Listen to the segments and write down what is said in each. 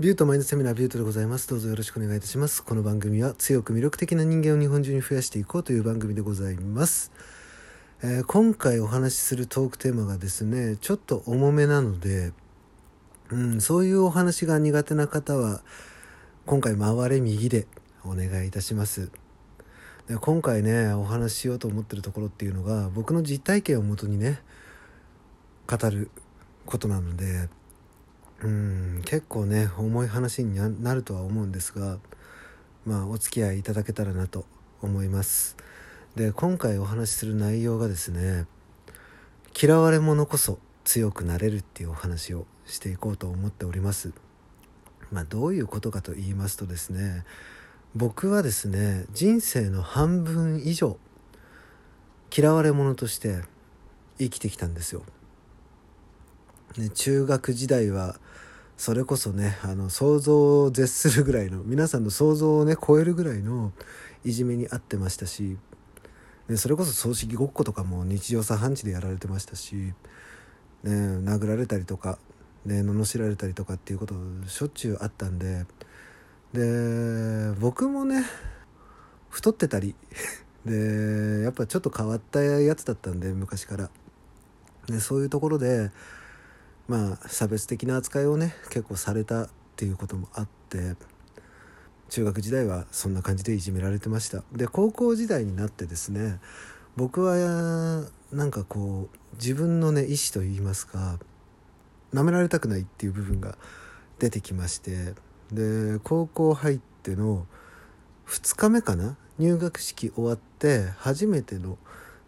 ビュートマインドセミナービュートでございます。どうぞよろしくお願いいたします。この番組は強く魅力的な人間を日本中に増やしていこうという番組でございます。えー今回お話しするトークテーマがですね、ちょっと重めなので、うん、そういうお話が苦手な方は、今回回れ右でお願いいたします。で今回ね、お話ししようと思ってるところっていうのが、僕の実体験をもとにね、語ることなので、うん結構ね重い話になるとは思うんですがまあお付き合いいただけたらなと思います。で今回お話しする内容がですね嫌われ者こそ強くなれるっていうお話をしていこうと思っております。まあどういうことかと言いますとですね僕はですね人生の半分以上嫌われ者として生きてきたんですよ。ね、中学時代はそれこそねあの想像を絶するぐらいの皆さんの想像をね超えるぐらいのいじめに遭ってましたし、ね、それこそ葬式ごっことかも日常茶飯事でやられてましたし、ね、殴られたりとか、ね、罵られたりとかっていうことしょっちゅうあったんでで僕もね太ってたり でやっぱちょっと変わったやつだったんで昔から。でそういうところでまあ差別的な扱いをね結構されたっていうこともあって中学時代はそんな感じでいじめられてました。で高校時代になってですね僕はなんかこう自分のね意思といいますか舐められたくないっていう部分が出てきましてで高校入っての2日目かな入学式終わって初めての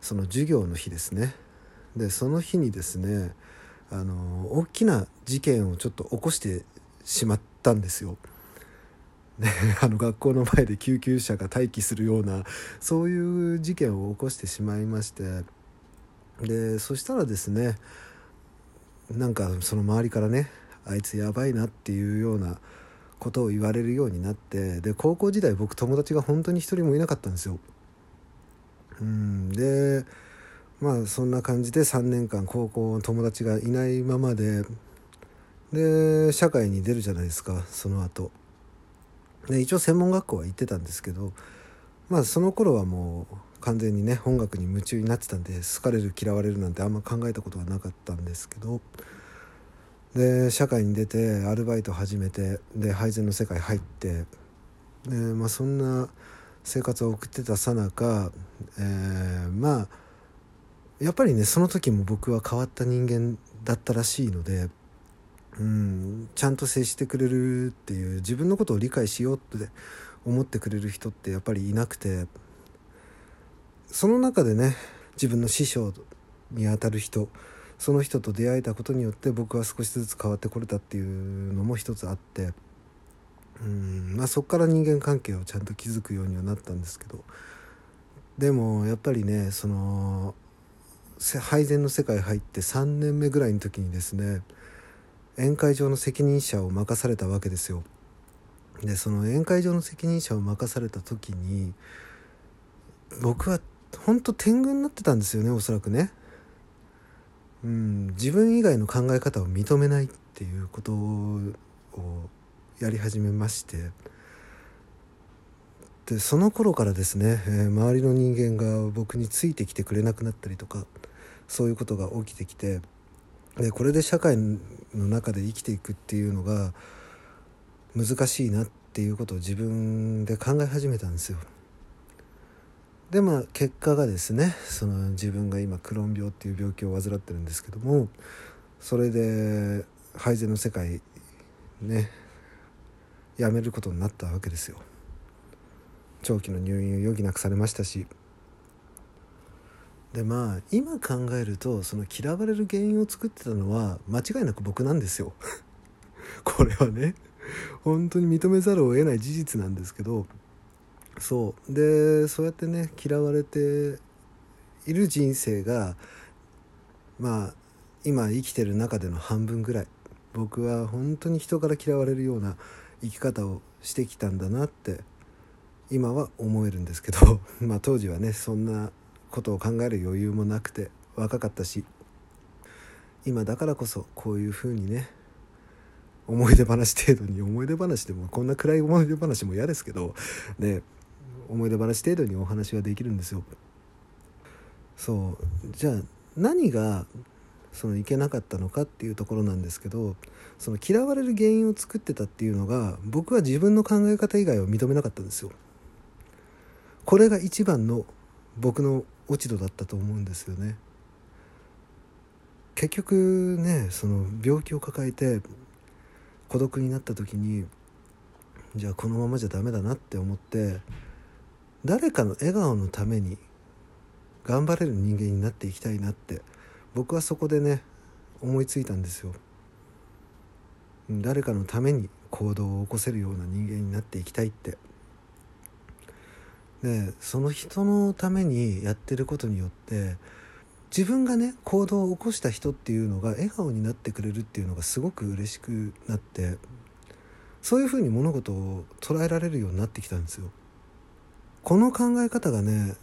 その授業の日ですね。でその日にですねあの大きな事件をちょっと起こしてしまったんですよ。で あの学校の前で救急車が待機するようなそういう事件を起こしてしまいましてでそしたらですねなんかその周りからねあいつやばいなっていうようなことを言われるようになってで高校時代僕友達が本当に一人もいなかったんですよ。うんでまあそんな感じで3年間高校の友達がいないままでで社会に出るじゃないですかその後。で一応専門学校は行ってたんですけどまあその頃はもう完全にね音楽に夢中になってたんで好かれる嫌われるなんてあんま考えたことはなかったんですけどで社会に出てアルバイト始めてで配膳の世界入ってで、まあ、そんな生活を送ってたさなか、まあやっぱりねその時も僕は変わった人間だったらしいので、うん、ちゃんと接してくれるっていう自分のことを理解しようって思ってくれる人ってやっぱりいなくてその中でね自分の師匠にあたる人その人と出会えたことによって僕は少しずつ変わってこれたっていうのも一つあってうんまあそこから人間関係をちゃんと築くようにはなったんですけどでもやっぱりねその配膳の世界入って3年目ぐらいの時にですね宴会場の責任者を任されたわけですよ。でその宴会場の責任者を任された時に僕は本当天狗になってたんですよねおそらくね。うん、自分以外の考え方を認めないっていうことをやり始めましてでその頃からですね、えー周りの人間が僕についてきてくれなくなったりとかそういうことが起きてきてでこれで社会の中で生きていくっていうのが難しいなっていうことを自分で考え始めたんですよ。でまあ結果がですねその自分が今クローン病っていう病気を患ってるんですけどもそれで配膳の世界ねやめることになったわけですよ。長期の入院を余儀なくされましたし。でまあ今考えるとその嫌われる原因を作ってたのは間違いなく僕なんですよ。これはね。本当に認めざるを得ない事実なんですけど。そう。でそうやってね嫌われている人生がまあ今生きてる中での半分ぐらい。僕は本当に人から嫌われるような生き方をしてきたんだなって今は思えるんですけど まあ当時はねそんなことを考える余裕もなくて若かったし今だからこそこういうふうにね思い出話程度に思い出話でもこんな暗い思い出話も嫌ですけどね思い出話程度にお話はできるんですよ。そうじゃあ何がそのいけなかったのかっていうところなんですけどその嫌われる原因を作ってたっていうのが僕は自分の考え方以外は認めなかったんですよ。これが一番の僕の落ち度だったと思うんですよね。結局ねその病気を抱えて孤独になった時にじゃあこのままじゃダメだなって思って誰かの笑顔のために頑張れる人間になっていきたいなって僕はそこでね思いついたんですよ誰かのために行動を起こせるような人間になっていきたいってでその人のためにやってることによって自分がね行動を起こした人っていうのが笑顔になってくれるっていうのがすごく嬉しくなってそういうふうに物事を捉えられるようになってきたんですよ。この考え方がね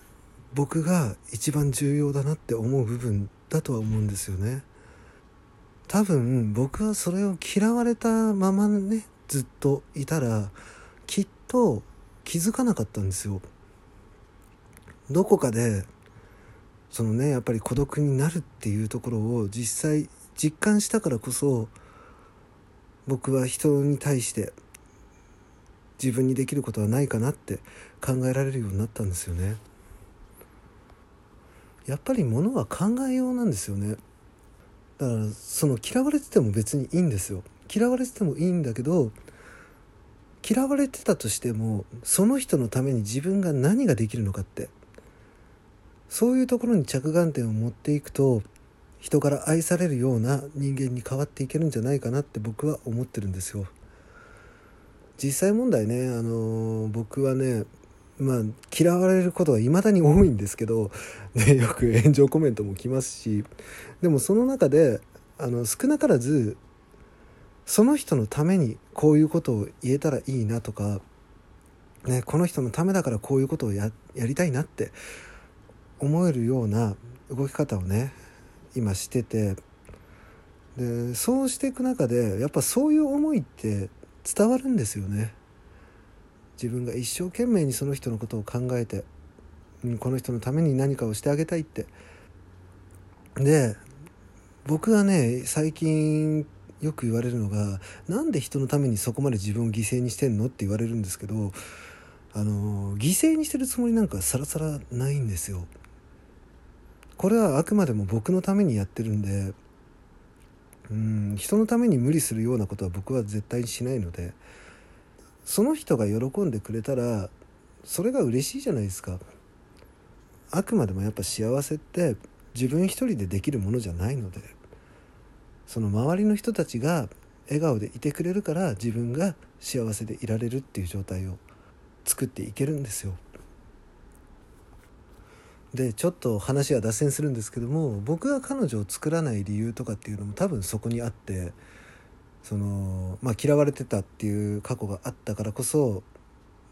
僕が一番重要だなって思う部分だとは思うんですよね。多分僕はそれを嫌われたままねずっといたらきっと気づかなかったんですよ。どこかでそのねやっぱり孤独になるっていうところを実際実感したからこそ僕は人に対して自分にできることはないかなって考えられるようになったんですよね。やっぱりものは考えようなんですよねだからその嫌われてても別にいいんですよ嫌われててもいいんだけど嫌われてたとしてもその人のために自分が何ができるのかってそういうところに着眼点を持っていくと人から愛されるような人間に変わっていけるんじゃないかなって僕は思ってるんですよ。実際問題ねあの僕はねまあ、嫌われることはいまだに多いんですけど、ね、よく炎上コメントも来ますしでもその中であの少なからずその人のためにこういうことを言えたらいいなとか、ね、この人のためだからこういうことをややりたいなって思えるような動き方をね今しててでそうしていく中でやっぱそういう思いって伝わるんですよね。自分が一生懸命にその人のことを考えて、この人のために何かをしてあげたいってで僕がね最近よく言われるのが「なんで人のためにそこまで自分を犠牲にしてんの?」って言われるんですけどあの犠牲にしてるつもりなんかさらさらないんですよ。これはあくまでも僕のためにやってるんでうん人のために無理するようなことは僕は絶対にしないのでその人が喜んでくれたらそれが嬉しいじゃないですかあくまでもやっぱ幸せって自分一人でできるものじゃないのでその周りの人たちが笑顔でいてくれるから自分が幸せでいられるっていう状態を作っていけるんですよ。でちょっと話は脱線するんですけども僕が彼女を作らない理由とかっていうのも多分そこにあってその、まあ、嫌われてたっていう過去があったからこそ、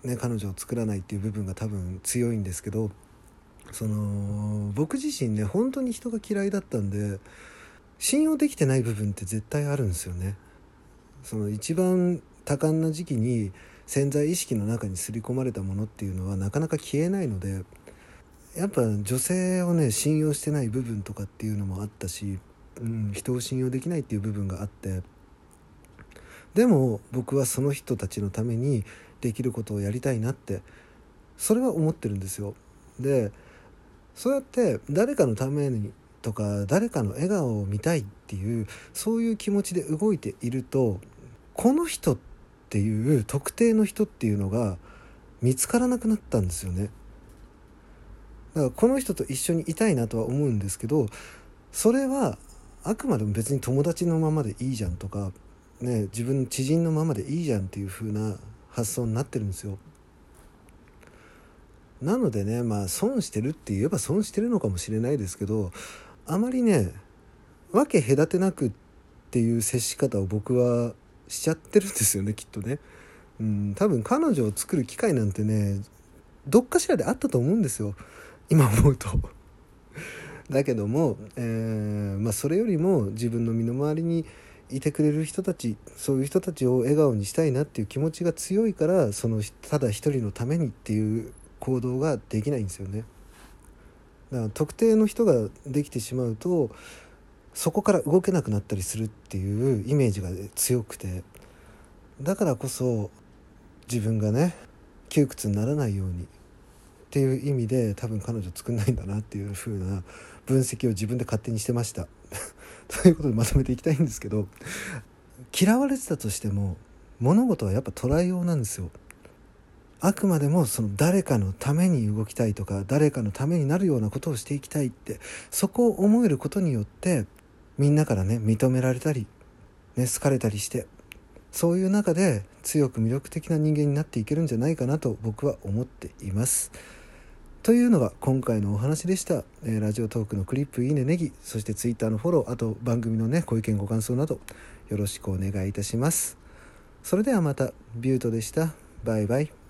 ね、彼女を作らないっていう部分が多分強いんですけどその僕自身ね本当に人が嫌いだったんで信用できてない部分って絶対あるんですよね。その一番多感な時期に潜在意識の中に刷り込まれたものっていうのはなかなか消えないのでやっぱ女性をね信用してない部分とかっていうのもあったし、うん、人を信用できないっていう部分があってでも僕はその人たちのためにできることをやりたいなってそれは思ってるんですよ。でそうやって誰かのためにとか誰かの笑顔を見たいっていうそういう気持ちで動いているとこの人っていう特定の人っていうのが見つからなくなったんですよね。だからこの人と一緒にいたいなとは思うんですけどそれはあくまでも別に友達のままでいいじゃんとかね、自分の知人のままでいいじゃんっていう風な発想になってるんですよ。なのでねまあ損してるって言えば損してるのかもしれないですけどあまりね分け隔てなくっていう接し方を僕はしちゃってるんですよねきっとね。うん、多分彼女を作る機会なんてねどっかしらであったと思うんですよ今思うと。だけども、えーまあ、それよりも自分の身の回りにいてくれる人たちそういう人たちを笑顔にしたいなっていう気持ちが強いからそのただ一人のためにっていう行動ができないんですよね。だから特定の人ができてしまうとそこから動けなくなったりするっていうイメージが強くてだからこそ自分がね窮屈にならないようにっていう意味で多分彼女作んないんだなっていう風な分析を自分で勝手にしてました。ということでまとめていきたいんですけど嫌われてたとしても物事はやっぱ捉えようなんですよ。あくまでもその誰かのために動きたいとか誰かのためになるようなことをしていきたいってそこを思えることによってみんなからね認められたり、ね、好かれたりしてそういう中で強く魅力的な人間になっていけるんじゃないかなと僕は思っています。というのが今回のお話でした、えー、ラジオトークのクリップいいねネギそして Twitter のフォローあと番組のねご意見ご感想などよろしくお願いいたします。それではまたビュートでした。バイバイ。